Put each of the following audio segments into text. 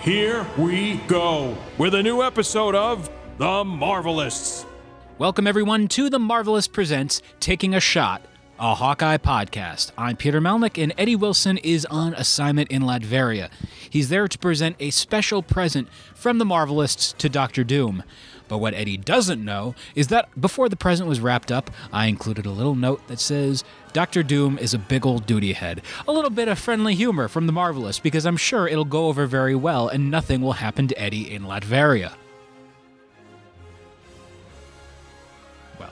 Here we go with a new episode of The Marvelists. Welcome, everyone, to The Marvelists Presents Taking a Shot, a Hawkeye podcast. I'm Peter Melnick, and Eddie Wilson is on assignment in Latveria. He's there to present a special present from The Marvelists to Doctor Doom. But what Eddie doesn't know is that before the present was wrapped up, I included a little note that says, Doctor Doom is a big old duty head. A little bit of friendly humor from The Marvelists, because I'm sure it'll go over very well and nothing will happen to Eddie in Latveria. Well,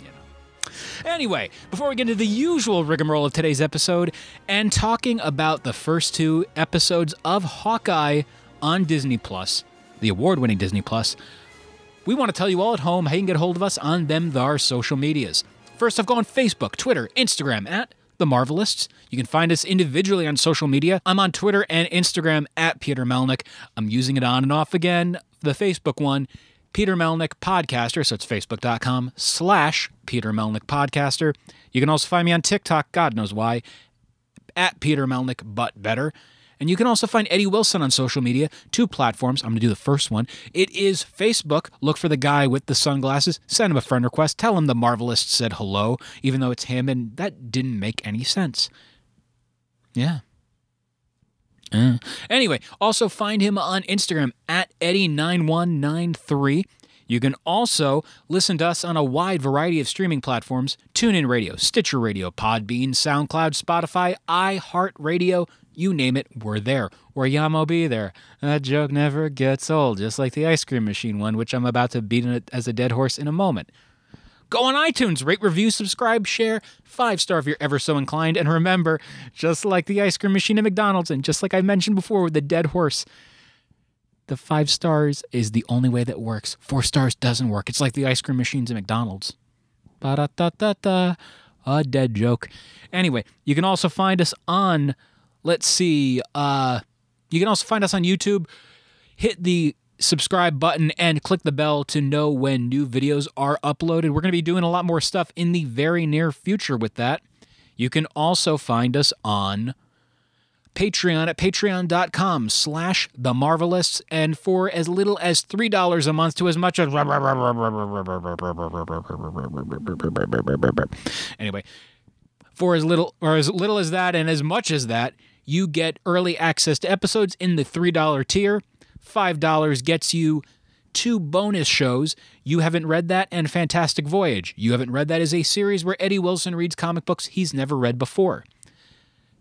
you know. Anyway, before we get into the usual rigmarole of today's episode and talking about the first two episodes of Hawkeye on Disney Plus, the award-winning Disney Plus, we want to tell you all at home how you can get a hold of us on them thar social medias. First off, go on Facebook, Twitter, Instagram at The Marvelists. You can find us individually on social media. I'm on Twitter and Instagram at Peter Melnick. I'm using it on and off again. The Facebook one, Peter Melnick Podcaster. So it's facebook.com slash Peter Melnick Podcaster. You can also find me on TikTok, God knows why, at Peter Melnick, but better. And you can also find Eddie Wilson on social media, two platforms. I'm going to do the first one. It is Facebook. Look for the guy with the sunglasses. Send him a friend request. Tell him the Marvelist said hello, even though it's him, and that didn't make any sense. Yeah. Uh. Anyway, also find him on Instagram at Eddie9193. You can also listen to us on a wide variety of streaming platforms TuneIn Radio, Stitcher Radio, Podbean, SoundCloud, Spotify, iHeartRadio, you name it, we're there. Or Yamo be there. That joke never gets old, just like the ice cream machine one, which I'm about to beat it as a dead horse in a moment. Go on iTunes, rate, review, subscribe, share, five star if you're ever so inclined. And remember, just like the ice cream machine at McDonald's, and just like I mentioned before with the dead horse, the five stars is the only way that works. Four stars doesn't work. It's like the ice cream machines at McDonald's. Ba da da da da. A dead joke. Anyway, you can also find us on, let's see, uh, you can also find us on YouTube. Hit the subscribe button and click the bell to know when new videos are uploaded. We're going to be doing a lot more stuff in the very near future with that. You can also find us on Patreon at patreon.com slash the marvelists and for as little as $3 a month to as much as anyway for as little or as little as that and as much as that you get early access to episodes in the $3 tier $5 gets you two bonus shows you haven't read that and fantastic voyage you haven't read that is a series where eddie wilson reads comic books he's never read before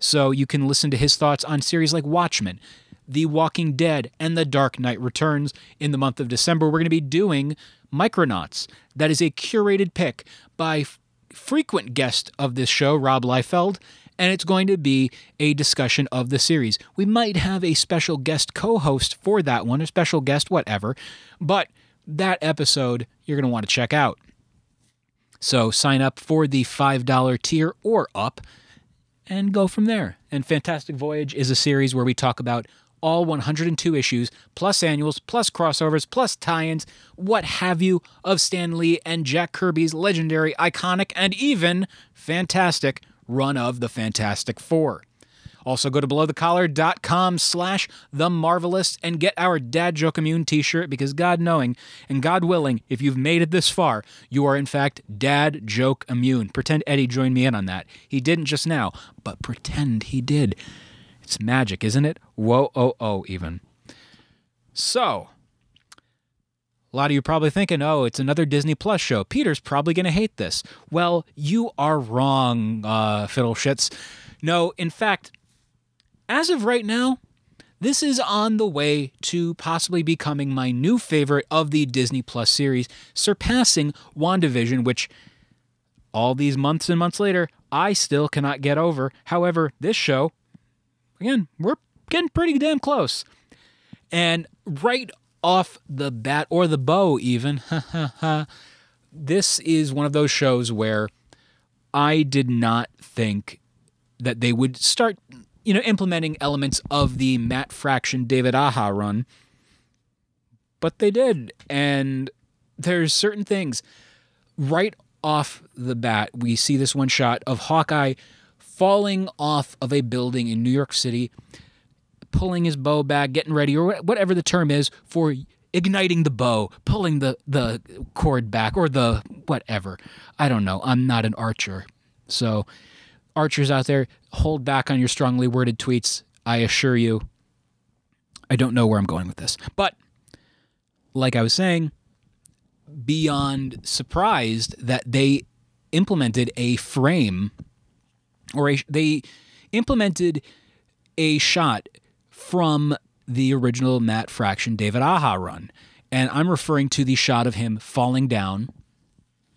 so you can listen to his thoughts on series like Watchmen, The Walking Dead, and The Dark Knight Returns. In the month of December, we're going to be doing Micronauts. That is a curated pick by f- frequent guest of this show, Rob Liefeld, and it's going to be a discussion of the series. We might have a special guest co host for that one, a special guest, whatever, but that episode you're going to want to check out. So sign up for the $5 tier or up and go from there. And Fantastic Voyage is a series where we talk about all 102 issues, plus annuals, plus crossovers, plus tie ins, what have you, of Stan Lee and Jack Kirby's legendary, iconic, and even fantastic run of the Fantastic Four. Also, go to belowthecollar.com slash the marvelists and get our Dad Joke Immune t shirt because God knowing and God willing, if you've made it this far, you are in fact Dad Joke Immune. Pretend Eddie joined me in on that. He didn't just now, but pretend he did. It's magic, isn't it? Whoa, oh, oh, even. So, a lot of you probably thinking, oh, it's another Disney Plus show. Peter's probably going to hate this. Well, you are wrong, uh, fiddle shits. No, in fact, as of right now, this is on the way to possibly becoming my new favorite of the Disney Plus series, surpassing WandaVision, which all these months and months later, I still cannot get over. However, this show, again, we're getting pretty damn close. And right off the bat, or the bow, even, this is one of those shows where I did not think that they would start, you know, implementing elements of the Matt Fraction David Aja run, but they did. And there's certain things right off the bat. We see this one shot of Hawkeye falling off of a building in New York City, pulling his bow back, getting ready, or whatever the term is for igniting the bow, pulling the, the cord back, or the whatever. I don't know. I'm not an archer. So, archers out there, hold back on your strongly worded tweets. I assure you, I don't know where I'm going with this. But, like I was saying, beyond surprised that they implemented a frame or a, they implemented a shot from the original Matt Fraction David Aja run. And I'm referring to the shot of him falling down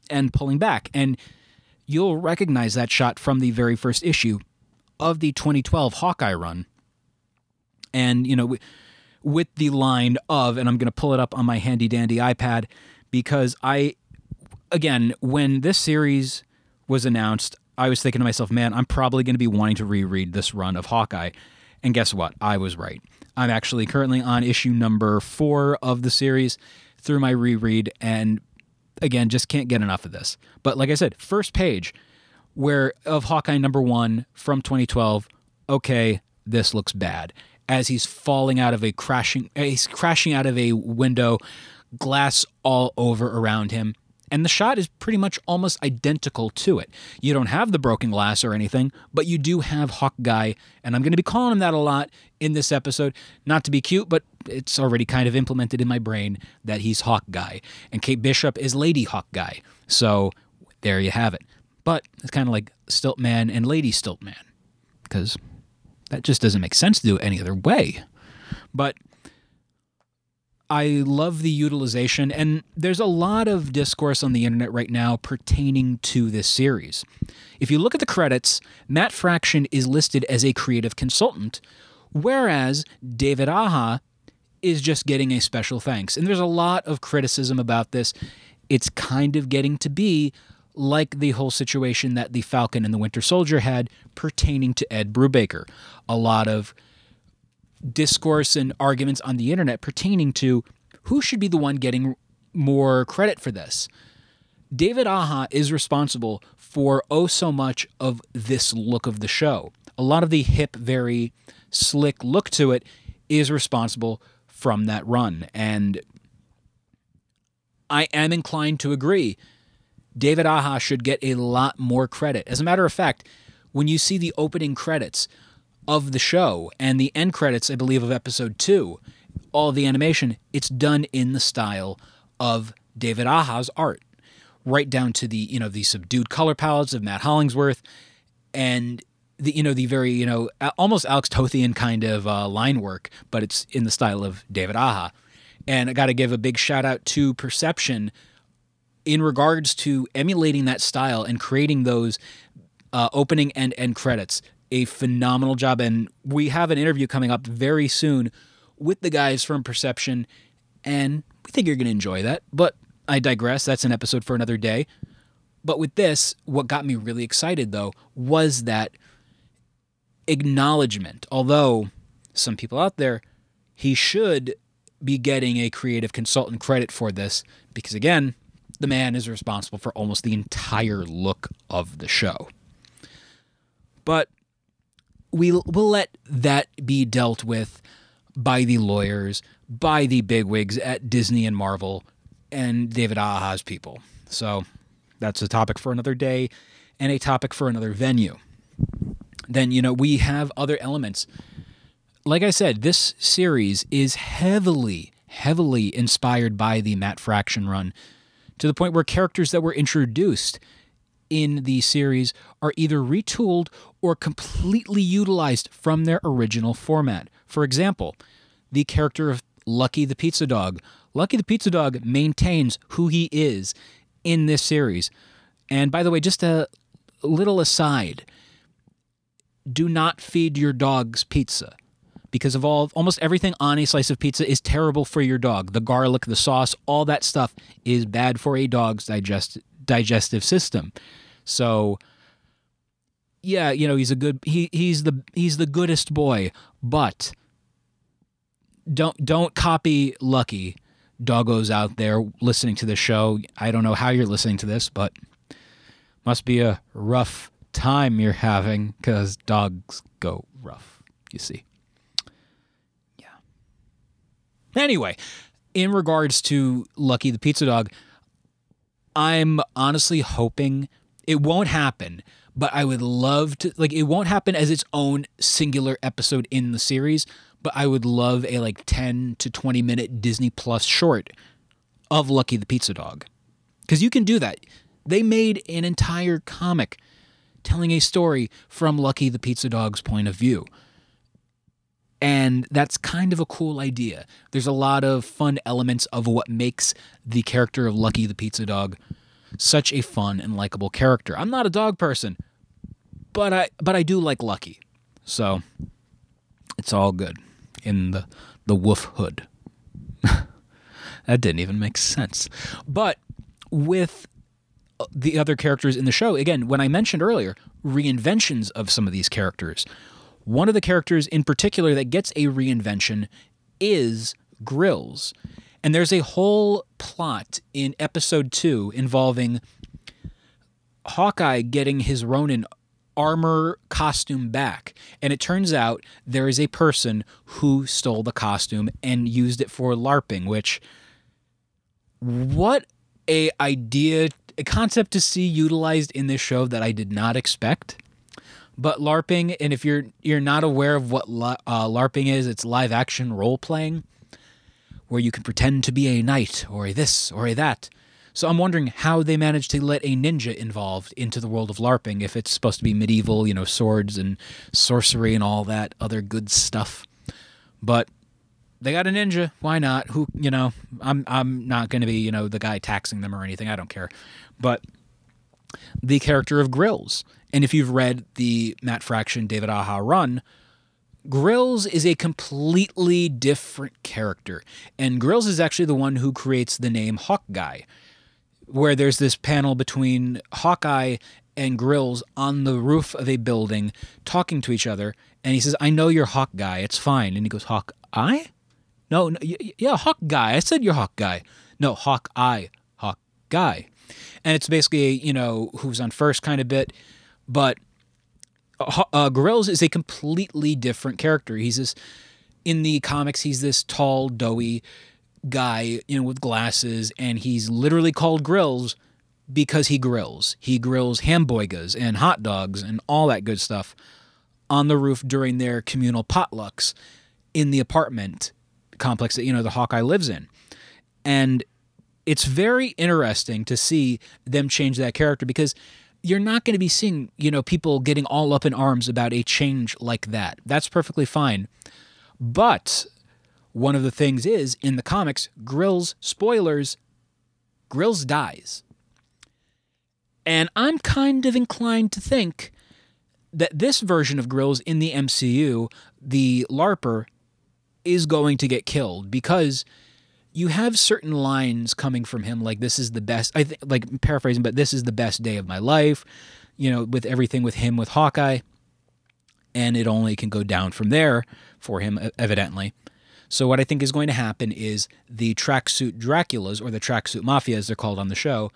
and pulling back. And you'll recognize that shot from the very first issue of the 2012 Hawkeye run. And, you know, with the line of, and I'm going to pull it up on my handy dandy iPad because I, again, when this series was announced, I was thinking to myself, man, I'm probably going to be wanting to reread this run of Hawkeye. And guess what? I was right. I'm actually currently on issue number four of the series through my reread, and again, just can't get enough of this. But like I said, first page where of Hawkeye number one from 2012. Okay, this looks bad. As he's falling out of a crashing, he's crashing out of a window, glass all over around him and the shot is pretty much almost identical to it. You don't have the broken glass or anything, but you do have Hawk Guy, and I'm going to be calling him that a lot in this episode. Not to be cute, but it's already kind of implemented in my brain that he's Hawk Guy, and Kate Bishop is Lady Hawk Guy. So there you have it. But it's kind of like Stilt Man and Lady Stilt Man, because that just doesn't make sense to do it any other way. But I love the utilization, and there's a lot of discourse on the internet right now pertaining to this series. If you look at the credits, Matt Fraction is listed as a creative consultant, whereas David Aja is just getting a special thanks. And there's a lot of criticism about this. It's kind of getting to be like the whole situation that the Falcon and the Winter Soldier had pertaining to Ed Brubaker. A lot of discourse and arguments on the internet pertaining to who should be the one getting more credit for this. David Aja is responsible for oh so much of this look of the show. A lot of the hip, very slick look to it is responsible from that run. And I am inclined to agree. David Aja should get a lot more credit. As a matter of fact, when you see the opening credits, of the show and the end credits, I believe, of episode two, all the animation, it's done in the style of David Aja's art, right down to the you know the subdued color palettes of Matt Hollingsworth, and the you know the very you know almost Alex Tothian kind of uh, line work, but it's in the style of David Aja. And I got to give a big shout out to Perception in regards to emulating that style and creating those uh, opening and end credits a phenomenal job. And we have an interview coming up very soon with the guys from Perception, and we think you're going to enjoy that. But I digress. That's an episode for another day. But with this, what got me really excited, though, was that acknowledgement. Although some people out there, he should be getting a creative consultant credit for this because, again, the man is responsible for almost the entire look of the show. But we'll we'll let that be dealt with by the lawyers, by the bigwigs at Disney and Marvel, and David Aja's people. So that's a topic for another day and a topic for another venue. Then, you know, we have other elements. Like I said, this series is heavily, heavily inspired by the Matt Fraction run to the point where characters that were introduced in the series are either retooled or completely utilized from their original format. For example, the character of Lucky the Pizza Dog. Lucky the Pizza Dog maintains who he is in this series. And by the way, just a little aside do not feed your dogs pizza because of all almost everything on a slice of pizza is terrible for your dog. The garlic, the sauce, all that stuff is bad for a dog's digest digestive system. So yeah, you know, he's a good he he's the he's the goodest boy, but don't don't copy Lucky doggos out there listening to the show. I don't know how you're listening to this, but must be a rough time you're having cuz dogs go rough, you see. Yeah. Anyway, in regards to Lucky the pizza dog, I'm honestly hoping it won't happen, but I would love to like it won't happen as its own singular episode in the series, but I would love a like 10 to 20 minute Disney Plus short of Lucky the Pizza Dog. Cuz you can do that. They made an entire comic telling a story from Lucky the Pizza Dog's point of view. And that's kind of a cool idea. There's a lot of fun elements of what makes the character of Lucky the Pizza Dog such a fun and likable character. I'm not a dog person, but I but I do like Lucky. So it's all good in the the woof hood. that didn't even make sense. But with uh, the other characters in the show, again, when I mentioned earlier, reinventions of some of these characters, one of the characters in particular that gets a reinvention is Grills. And there's a whole plot in episode two involving Hawkeye getting his Ronin armor costume back. And it turns out there is a person who stole the costume and used it for LARPing, which what a idea a concept to see utilized in this show that I did not expect. But LARPing, and if you're you're not aware of what uh, LARPing is, it's live action role playing, where you can pretend to be a knight or a this or a that. So I'm wondering how they managed to let a ninja involved into the world of LARPing if it's supposed to be medieval, you know, swords and sorcery and all that other good stuff. But they got a ninja. Why not? Who you know? I'm I'm not going to be you know the guy taxing them or anything. I don't care. But the character of Grills, and if you've read the Matt Fraction David Aja run, Grills is a completely different character, and Grills is actually the one who creates the name Hawkeye, where there's this panel between Hawkeye and Grills on the roof of a building talking to each other, and he says, "I know you're Hawkeye. It's fine." And he goes, "Hawkeye." No, no yeah, Hawk guy. I said you're Hawk guy. No, Hawk Eye, Hawk guy. And it's basically, you know, who's on first kind of bit. But uh, uh Grills is a completely different character. He's this, in the comics, he's this tall, doughy guy, you know, with glasses. And he's literally called Grills because he grills. He grills hamburgers and hot dogs and all that good stuff on the roof during their communal potlucks in the apartment complex that you know the Hawkeye lives in, and it's very interesting to see them change that character because you're not going to be seeing you know people getting all up in arms about a change like that. That's perfectly fine, but one of the things is in the comics, Grills spoilers, Grills dies. And I'm kind of inclined to think that this version of Grills in the MCU, the LARPer, is going to get killed because you have certain lines coming from him like this is the best I think like paraphrasing but this is the best day of my life you know with everything with him with Hawkeye and it only can go down from there for him evidently. So what I think is going to happen is the tracksuit Draculas or the tracksuit mafia as they're called on the show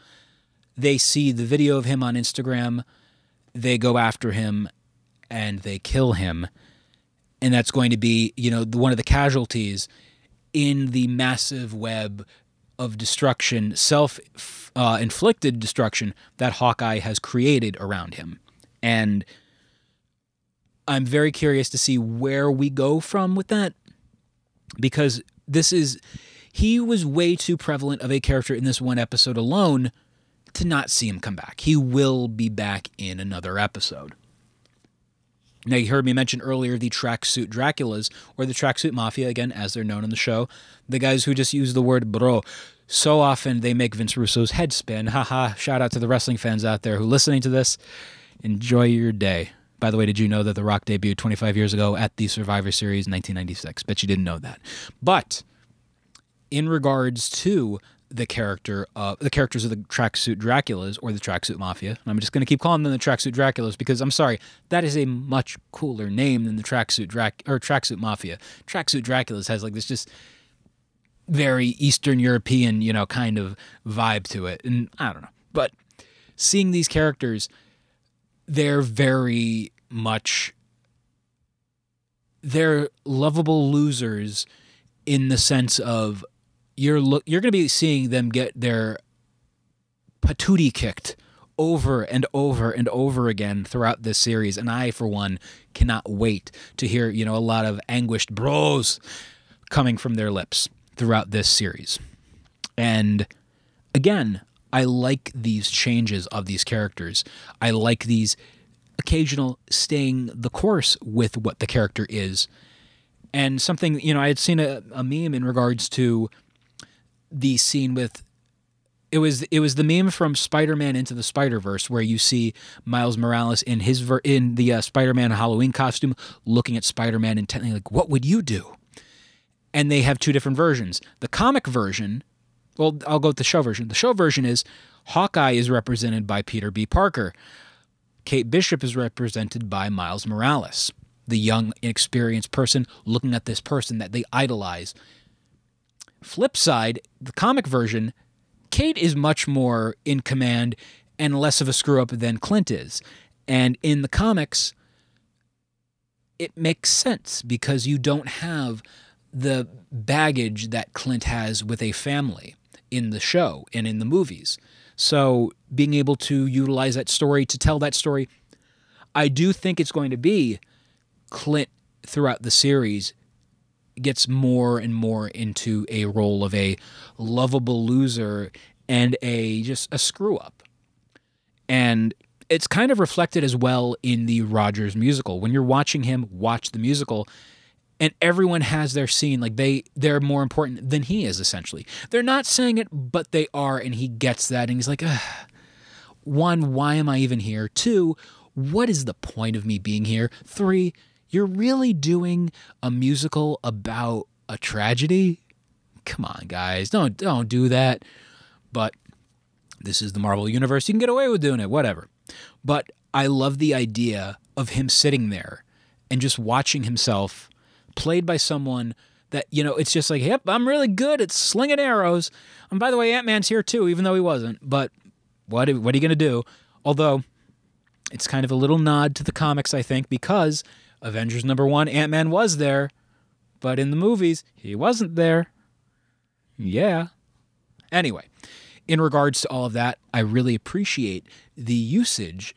they see the video of him on Instagram they go after him and they kill him. And that's going to be you know one of the casualties in the massive web of destruction, self uh, inflicted destruction that Hawkeye has created around him. And I'm very curious to see where we go from with that because this is, he was way too prevalent of a character in this one episode alone to not see him come back. He will be back in another episode. Now, you heard me mention earlier the tracksuit Draculas, or the tracksuit mafia, again, as they're known in the show. The guys who just use the word bro. So often they make Vince Russo's head spin. Haha, shout out to the wrestling fans out there who are listening to this. Enjoy your day. By the way, did you know that The Rock debuted 25 years ago at the Survivor Series 1996? Bet you didn't know that. But in regards to the character of the characters of the tracksuit Draculas or the tracksuit Mafia, and I'm just going to keep calling them the tracksuit Draculas because I'm sorry, that is a much cooler name than the tracksuit Drac or tracksuit Mafia. Tracksuit Draculas has like this just very Eastern European, you know, kind of vibe to it, and I don't know, but seeing these characters, they're very much they're lovable losers in the sense of you're look you're going to be seeing them get their patootie kicked over and over and over again throughout this series and I for one cannot wait to hear you know a lot of anguished bros coming from their lips throughout this series. And again I like these changes of these characters. I like these occasional staying the course with what the character is. And something you know I had seen a, a meme in regards to the scene with it was it was the meme from Spider-Man into the Spider-Verse where you see Miles Morales in his ver- in the uh, Spider-Man Halloween costume looking at Spider-Man intently like what would you do? And they have two different versions. The comic version, well I'll go with the show version. The show version is Hawkeye is represented by Peter B. Parker. Kate Bishop is represented by Miles Morales, the young inexperienced person looking at this person that they idolize Flip side, the comic version, Kate is much more in command and less of a screw up than Clint is. And in the comics, it makes sense because you don't have the baggage that Clint has with a family in the show and in the movies. So being able to utilize that story to tell that story, I do think it's going to be Clint throughout the series gets more and more into a role of a lovable loser and a just a screw up. And it's kind of reflected as well in the Rogers musical. When you're watching him watch the musical, and everyone has their scene like they they're more important than he is essentially. They're not saying it, but they are, and he gets that, and he's like, Ugh. one, why am I even here? Two, what is the point of me being here? Three, you're really doing a musical about a tragedy? Come on, guys. Don't don't do that. But this is the Marvel universe. You can get away with doing it, whatever. But I love the idea of him sitting there and just watching himself played by someone that you know it's just like yep i'm really good at slinging arrows and by the way ant-man's here too even though he wasn't but what, what are you going to do although it's kind of a little nod to the comics i think because Avengers number one, Ant Man was there, but in the movies, he wasn't there. Yeah. Anyway, in regards to all of that, I really appreciate the usage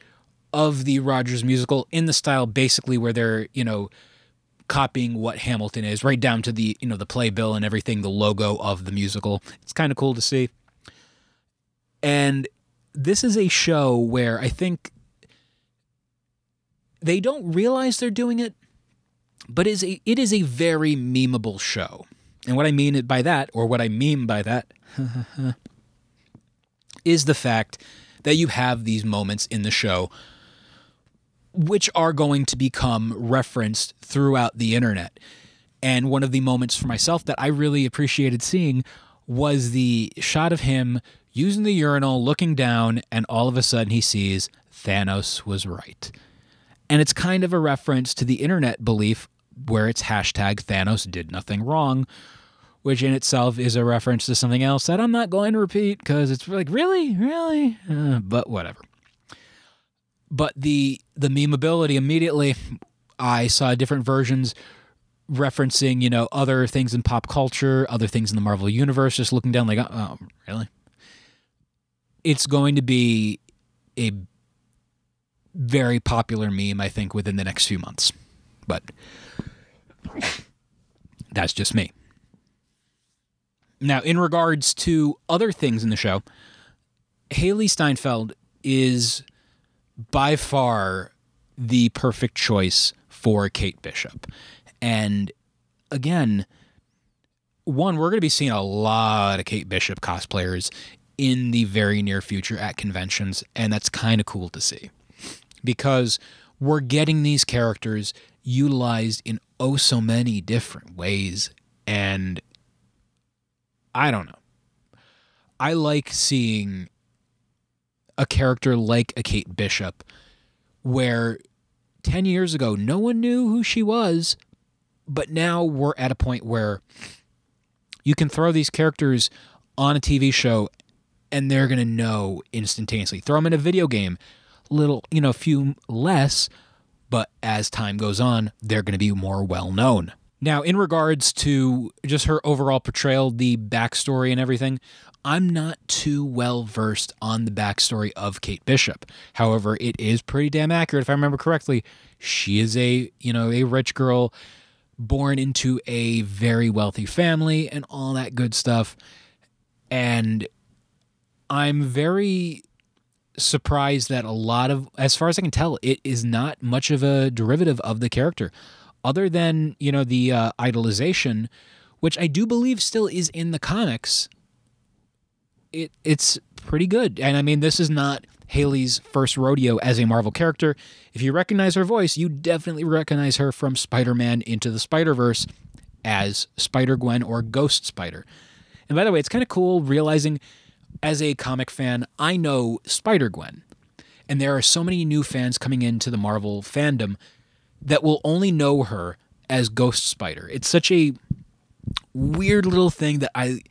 of the Rogers musical in the style basically where they're, you know, copying what Hamilton is, right down to the, you know, the playbill and everything, the logo of the musical. It's kind of cool to see. And this is a show where I think they don't realize they're doing it, but is a, it is a very memeable show. And what I mean by that, or what I mean by that, is the fact that you have these moments in the show which are going to become referenced throughout the internet. And one of the moments for myself that I really appreciated seeing was the shot of him using the urinal, looking down, and all of a sudden he sees Thanos was right. And it's kind of a reference to the internet belief where it's hashtag Thanos did nothing wrong, which in itself is a reference to something else that I'm not going to repeat because it's like, really? Really? Uh, but whatever. But the the memeability immediately, I saw different versions referencing, you know, other things in pop culture, other things in the Marvel universe, just looking down like, oh, really? It's going to be a very popular meme, I think, within the next few months. But that's just me. Now, in regards to other things in the show, Hailee Steinfeld is by far the perfect choice for Kate Bishop. And again, one, we're going to be seeing a lot of Kate Bishop cosplayers in the very near future at conventions, and that's kind of cool to see because we're getting these characters utilized in oh so many different ways. And I don't know. I like seeing a character like a Kate Bishop, where 10 years ago, no one knew who she was, but now we're at a point where you can throw these characters on a TV show and they're going to know instantaneously. Throw them in a video game, little, you know, a few less, but as time goes on, they're going to be more well known. Now, in regards to just her overall portrayal, the backstory and everything, I'm not too well versed on the backstory of Kate Bishop. However, it is pretty damn accurate if I remember correctly. She is a, you know, a rich girl born into a very wealthy family and all that good stuff. And I'm very surprised that a lot of as far as I can tell, it is not much of a derivative of the character other than you know the uh, idolization, which I do believe still is in the comics. It it's pretty good, and I mean this is not Hailee's first rodeo as a Marvel character. If you recognize her voice, you definitely recognize her from Spider-Man into the Spider-Verse as Spider Gwen or Ghost Spider. And by the way, it's kind of cool realizing as a comic fan, I know Spider Gwen. And there are so many new fans coming into the Marvel fandom that will only know her as Ghost Spider. It's such a weird little thing that I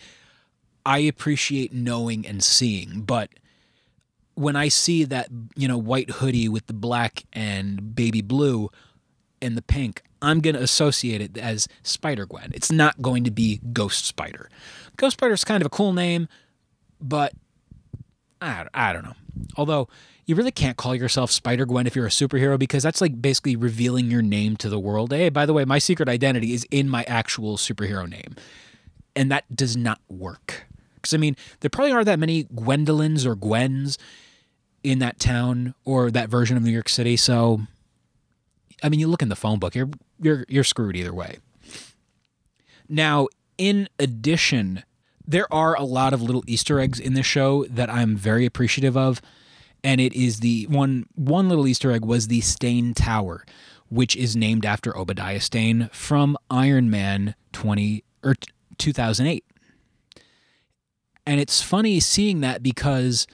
I appreciate knowing and seeing, but when I see that, you know, white hoodie with the black and baby blue and the pink, I'm going to associate it as Spider Gwen. It's not going to be Ghost Spider. Ghost Spider is kind of a cool name, but I, I don't know. Although you really can't call yourself Spider Gwen if you're a superhero because that's like basically revealing your name to the world. Hey, by the way, my secret identity is in my actual superhero name. And that does not work. Because, I mean, there probably aren't that many Gwendolyn's or Gwens in that town or that version of New York City. So, I mean, you look in the phone book, you're, you're, you're screwed either way. Now, in addition, there are a lot of little Easter eggs in this show that I'm very appreciative of and it is the one one little Easter egg was the Stane Tower, which is named after Obadiah Stane from Iron Man 20 er, or 2008. And it's funny seeing that because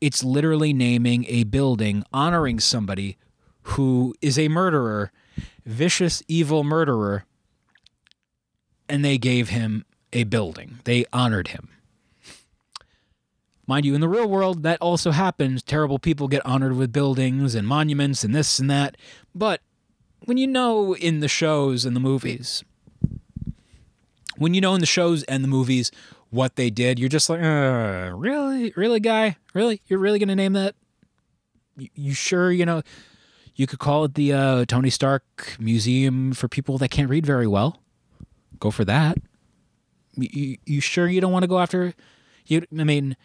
it's literally naming a building honoring somebody who is a murderer, vicious evil murderer, and they gave him a building. They honored him. Mind you, in the real world, that also happens. Terrible people get honored with buildings and monuments and this and that. But when you know in the shows and the movies, when you know in the shows and the movies what they did, you're just like, uh, really, really, guy, really, you're really gonna name that? You, you sure? You know, you could call it the uh, Tony Stark Museum for people that can't read very well. Go for that. You, you sure you don't want to go after? You, I mean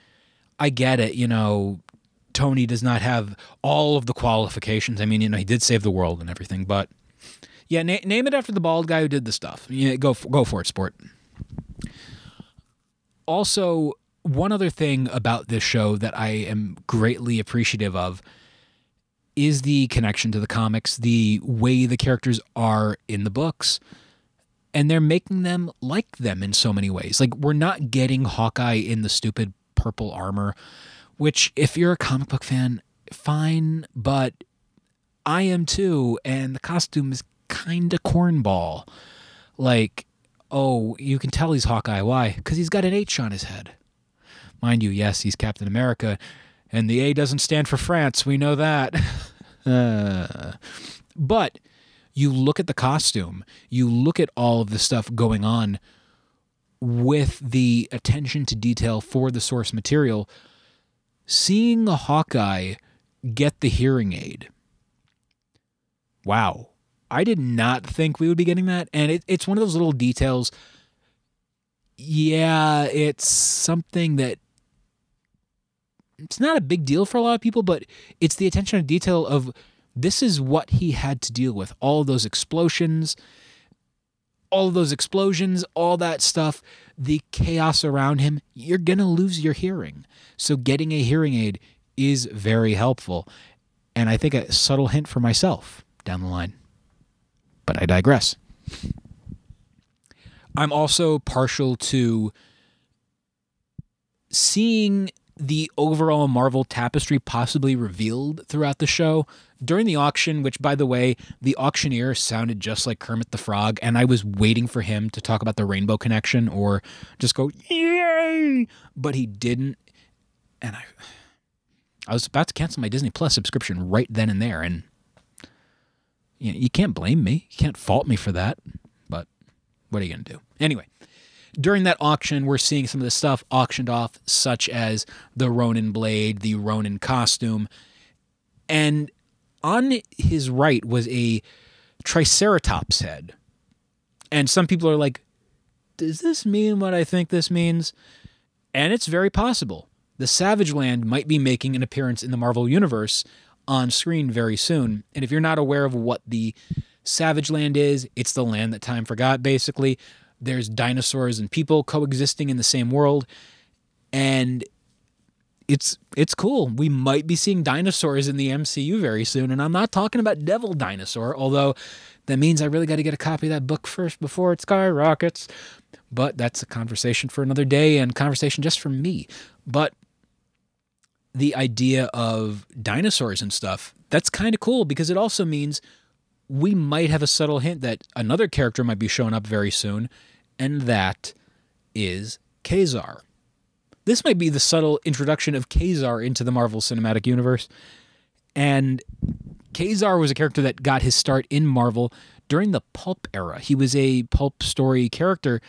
I get it, you know, Tony does not have all of the qualifications. I mean, you know, he did save the world and everything, but yeah, na- name it after the bald guy who did the stuff. Yeah, go go for it, sport. Also, one other thing about this show that I am greatly appreciative of is the connection to the comics, the way the characters are in the books. And they're making them like them in so many ways. Like, we're not getting Hawkeye in the stupid purple armor, which, if you're a comic book fan, fine, but I am too, and the costume is kind of cornball. Like, oh, you can tell he's Hawkeye. Why? Because he's got an H on his head. Mind you, yes, he's Captain America, and the A doesn't stand for France. We know that. uh, but you look at the costume, you look at all of the stuff going on with the attention to detail for the source material, seeing a Hawkeye get the hearing aid. Wow. I did not think we would be getting that. And it, it's one of those little details. Yeah, it's something that it's not a big deal for a lot of people, but it's the attention to detail of this is what he had to deal with all those explosions all those explosions, all that stuff, the chaos around him, you're going to lose your hearing. So getting a hearing aid is very helpful. and I think a subtle hint for myself down the line. But I digress. I'm also partial to seeing the overall Marvel tapestry possibly revealed throughout the show during the auction, which, by the way, the auctioneer sounded just like Kermit the Frog, and I was waiting for him to talk about the Rainbow Connection or just go, yay! But he didn't. And I. I was about to cancel my Disney Plus subscription right then and there, and you, know, you can't blame me. You can't fault me for that. But what are you going to do? Anyway, during that auction, we're seeing some of the stuff auctioned off, such as the Ronin blade, the Ronin costume, and on his right was a Triceratops head. And some people are like, does this mean what I think this means? And it's very possible the Savage Land might be making an appearance in the Marvel Universe on screen very soon. And if you're not aware of what the Savage Land is, it's the land that time forgot, basically. There's dinosaurs and people coexisting in the same world. And it's it's cool. We might be seeing dinosaurs in the MCU very soon, and I'm not talking about Devil Dinosaur, although that means I really got to get a copy of that book first before it skyrockets. But that's a conversation for another day and conversation just for me. But the idea of dinosaurs and stuff, that's kind of cool because it also means we might have a subtle hint that another character might be showing up very soon, and that is Ka-Zar. This might be the subtle introduction of Ka-Zar into the Marvel Cinematic Universe. And Ka-Zar was a character that got his start in Marvel during the pulp era. He was a pulp story character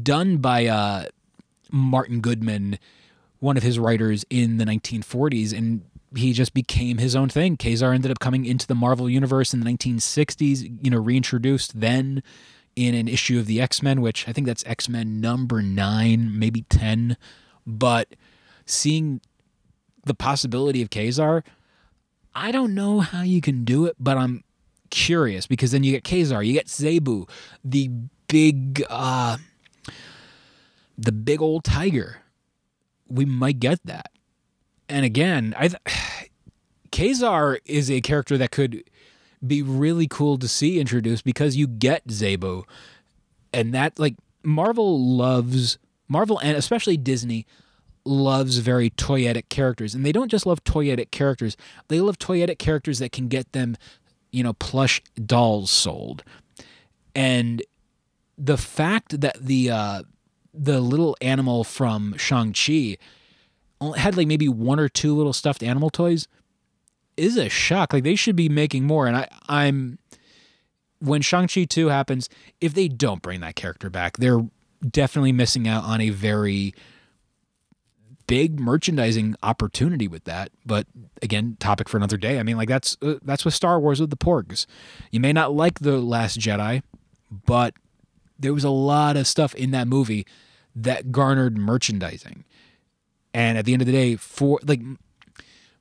done by uh, Martin Goodman one of his writers in the 1940s, and he just became his own thing. Ka-Zar ended up coming into the Marvel universe in the 1960s, you know, reintroduced then in an issue of the X Men, which I think that's X Men number nine, maybe 10. But seeing the possibility of Ka-Zar, I don't know how you can do it, but I'm curious because then you get Ka-Zar, you get Zabu, the big, uh, the big old tiger we might get that. And again, I Ka-Zar is a character that could be really cool to see introduced because you get Zabu. And that like Marvel loves Marvel and especially Disney loves very toyetic characters. And they don't just love toyetic characters. They love toyetic characters that can get them, you know, plush dolls sold. And the fact that the uh the little animal from Shang-Chi had like maybe one or two little stuffed animal toys is a shock. Like they should be making more. And I, I'm when Shang-Chi 2 happens, if they don't bring that character back, they're definitely missing out on a very big merchandising opportunity with that. But again, topic for another day. I mean, like that's uh, that's with Star Wars with the Porgs. You may not like the Last Jedi, but there was a lot of stuff in that movie that garnered merchandising. And at the end of the day, for like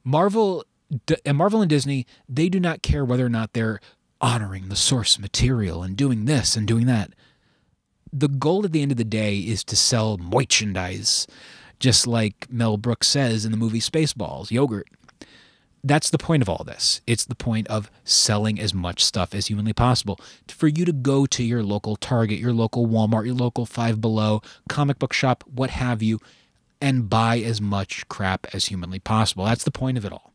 Marvel and Marvel and Disney, they do not care whether or not they're honoring the source material and doing this and doing that. The goal at the end of the day is to sell merchandise, just like Mel Brooks says in the movie Spaceballs, yogurt that's the point of all this. It's the point of selling as much stuff as humanly possible. For you to go to your local Target, your local Walmart, your local Five Below, comic book shop, what have you, and buy as much crap as humanly possible. That's the point of it all.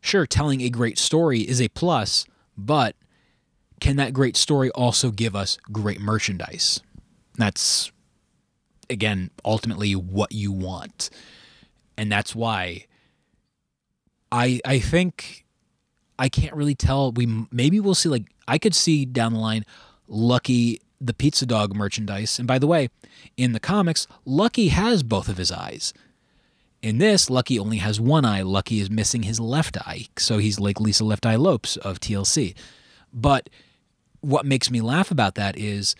Sure, telling a great story is a plus, but can that great story also give us great merchandise? That's, again, ultimately what you want. And that's why I I think I can't really tell. We maybe we'll see. Like I could see down the line, Lucky the pizza dog merchandise. And by the way, in the comics, Lucky has both of his eyes. In this, Lucky only has one eye. Lucky is missing his left eye, so he's like Lisa Left Eye Lopes of TLC. But what makes me laugh about that is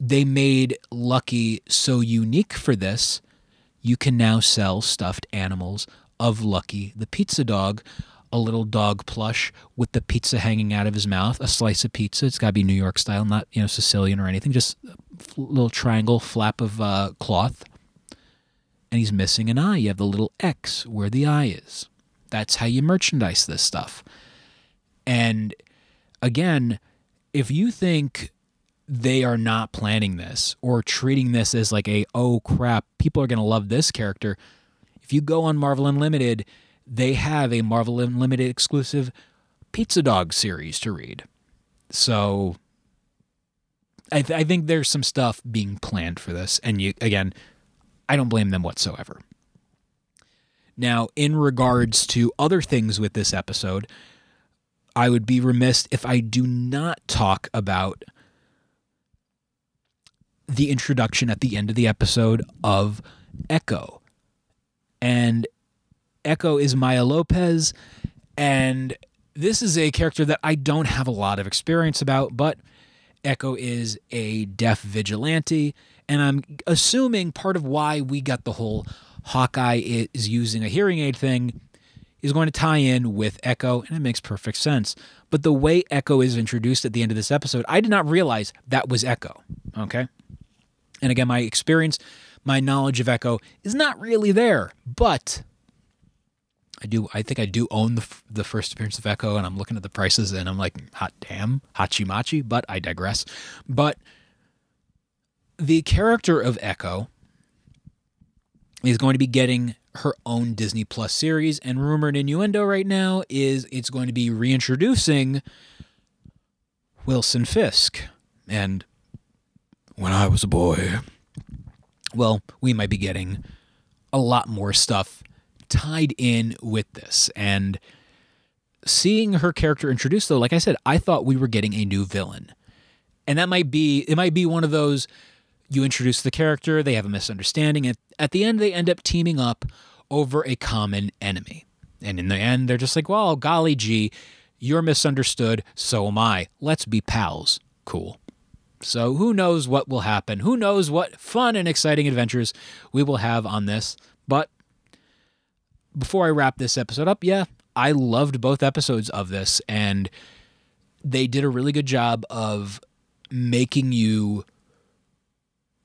they made Lucky so unique for this. You can now sell stuffed animals of Lucky, the pizza dog, a little dog plush with the pizza hanging out of his mouth, a slice of pizza. It's got to be New York style, not you know Sicilian or anything. Just a little triangle flap of uh, cloth, and he's missing an eye. You have the little X where the eye is. That's how you merchandise this stuff. And again, if you think they are not planning this or treating this as like a oh crap, people are going to love this character. If you go on Marvel Unlimited, they have a Marvel Unlimited exclusive Pizza Dog series to read. So I, th- I think there's some stuff being planned for this. And you, again, I don't blame them whatsoever. Now, in regards to other things with this episode, I would be remiss if I do not talk about the introduction at the end of the episode of Echo. And Echo is Maya Lopez, and this is a character that I don't have a lot of experience about, but Echo is a deaf vigilante, and I'm assuming part of why we got the whole Hawkeye is using a hearing aid thing is going to tie in with Echo, and it makes perfect sense. But the way Echo is introduced at the end of this episode, I did not realize that was Echo. Okay. And again, my experience, my knowledge of Echo is not really there, but I do. I think I do own the, the first appearance of Echo, and I'm looking at the prices, and I'm like, hot damn, hachi machi. But I digress. But the character of Echo is going to be getting her own Disney Plus series, and rumored innuendo right now is it's going to be reintroducing Wilson Fisk. And when I was a boy, well, we might be getting a lot more stuff tied in with this. And seeing her character introduced, though, like I said, I thought we were getting a new villain. And that might be, it might be one of those you introduce the character, they have a misunderstanding, and at the end, they end up teaming up over a common enemy. And in the end, they're just like, well, golly gee, you're misunderstood, so am I. Let's be pals. Cool. So who knows what will happen? Who knows what fun and exciting adventures we will have on this? But before I wrap this episode up, yeah, I loved both episodes of this, and they did a really good job of making you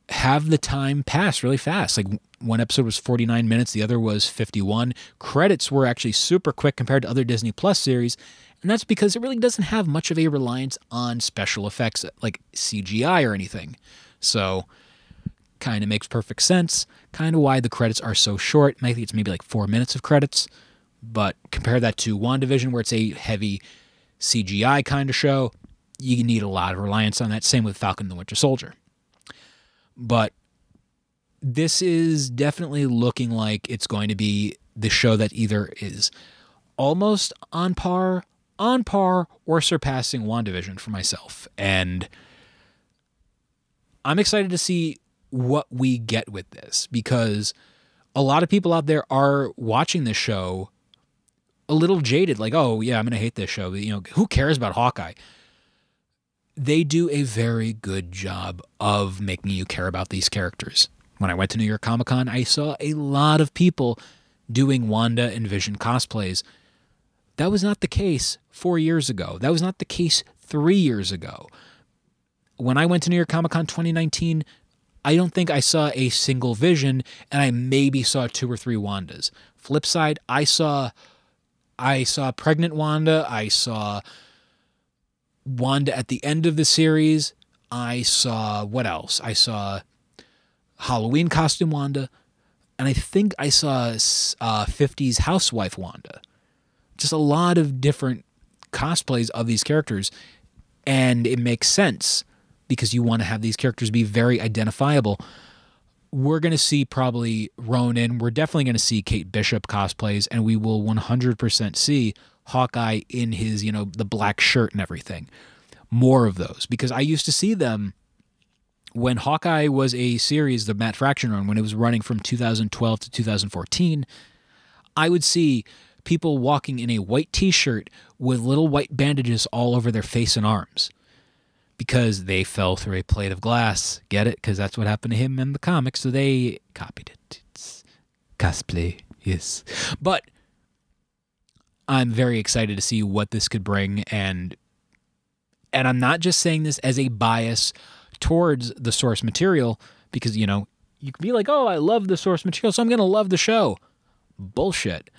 have the time pass really fast. Like one episode was 49 minutes, the other was 51. Credits were actually super quick compared to other Disney Plus series, and that's because it really doesn't have much of a reliance on special effects like CGI or anything. So, kind of makes perfect sense. Kind of why the credits are so short. I think it's maybe like four minutes of credits, but compare that to WandaVision, where it's a heavy CGI kind of show. You need a lot of reliance on that. Same with Falcon and the Winter Soldier. But this is definitely looking like it's going to be the show that either is almost on par, on par, or surpassing WandaVision for myself. And I'm excited to see what we get with this because a lot of people out there are watching this show a little jaded, like, oh, yeah, I'm going to hate this show. But, You know, who cares about Hawkeye? They do a very good job of making you care about these characters. When I went to New York Comic Con, I saw a lot of people doing Wanda and Vision cosplays. That was not the case four years ago. That was not the case three years ago. When I went to New York Comic Con 2019, I don't think I saw a single Vision, and I maybe saw two or three Wandas. Flip side, I saw, I saw pregnant Wanda. I saw Wanda at the end of the series. I saw what else? I saw Halloween costume Wanda, and I think I saw uh, 50s housewife Wanda. Just a lot of different cosplays of these characters, and it makes sense because you want to have these characters be very identifiable. We're going to see probably Ronin. We're definitely going to see Kate Bishop cosplays, and we will 100% see Hawkeye in his, you know, the black shirt and everything. More of those because I used to see them when Hawkeye was a series, the Matt Fraction run, when it was running from 2012 to 2014. I would see people walking in a white t shirt with little white bandages all over their face and arms because they fell through a plate of glass. Get it? Because that's what happened to him in the comics. So they copied it. It's cosplay, yes. But I'm very excited to see what this could bring and and I'm not just saying this as a bias towards the source material because you know, you can be like, "Oh, I love the source material, so I'm going to love the show." Bullshit.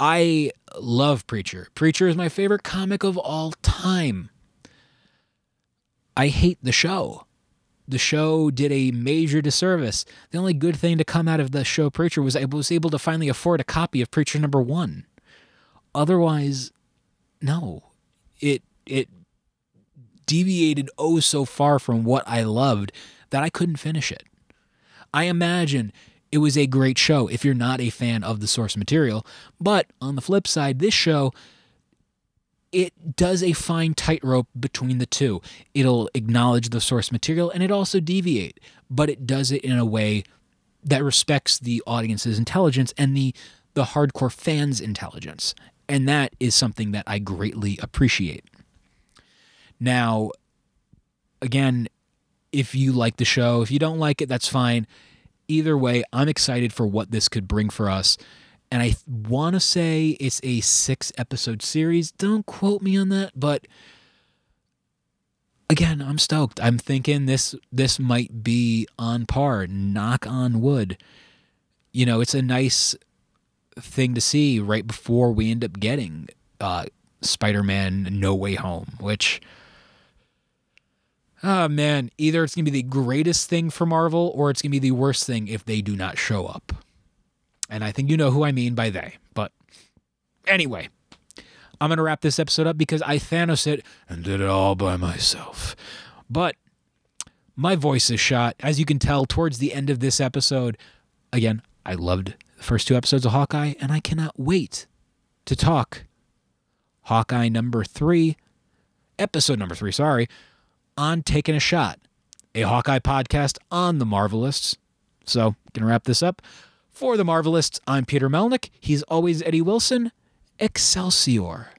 I love Preacher. Preacher is my favorite comic of all time. I hate the show. The show did a major disservice. The only good thing to come out of the show Preacher was I was able to finally afford a copy of Preacher number one. Otherwise, no. It it deviated oh so far from what I loved that I couldn't finish it. I imagine it was a great show if you're not a fan of the source material, but on the flip side, this show it does a fine tightrope between the two. It'll acknowledge the source material and it also deviate, but it does it in a way that respects the audience's intelligence and the the hardcore fans' intelligence. And that is something that I greatly appreciate. Now, again, if you like the show, if you don't like it, that's fine. Either way, I'm excited for what this could bring for us. And I want to say it's a six episode series. Don't quote me on that, but again, I'm stoked. I'm thinking this this might be on par. Knock on wood. You know, it's a nice thing to see right before we end up getting uh, Spider-Man No Way Home, which oh man, either it's going to be the greatest thing for Marvel or it's going to be the worst thing if they do not show up. And I think you know who I mean by they. But anyway, I'm going to wrap this episode up because I Thanos it and did it all by myself. But my voice is shot. As you can tell towards the end of this episode, again, I loved first two episodes of Hawkeye, and I cannot wait to talk Hawkeye number three, episode number three, sorry, on Taking a Shot, a Hawkeye podcast on the Marvelists. So, gonna wrap this up. For the Marvelists, I'm Peter Melnick. He's always Eddie Wilson. Excelsior.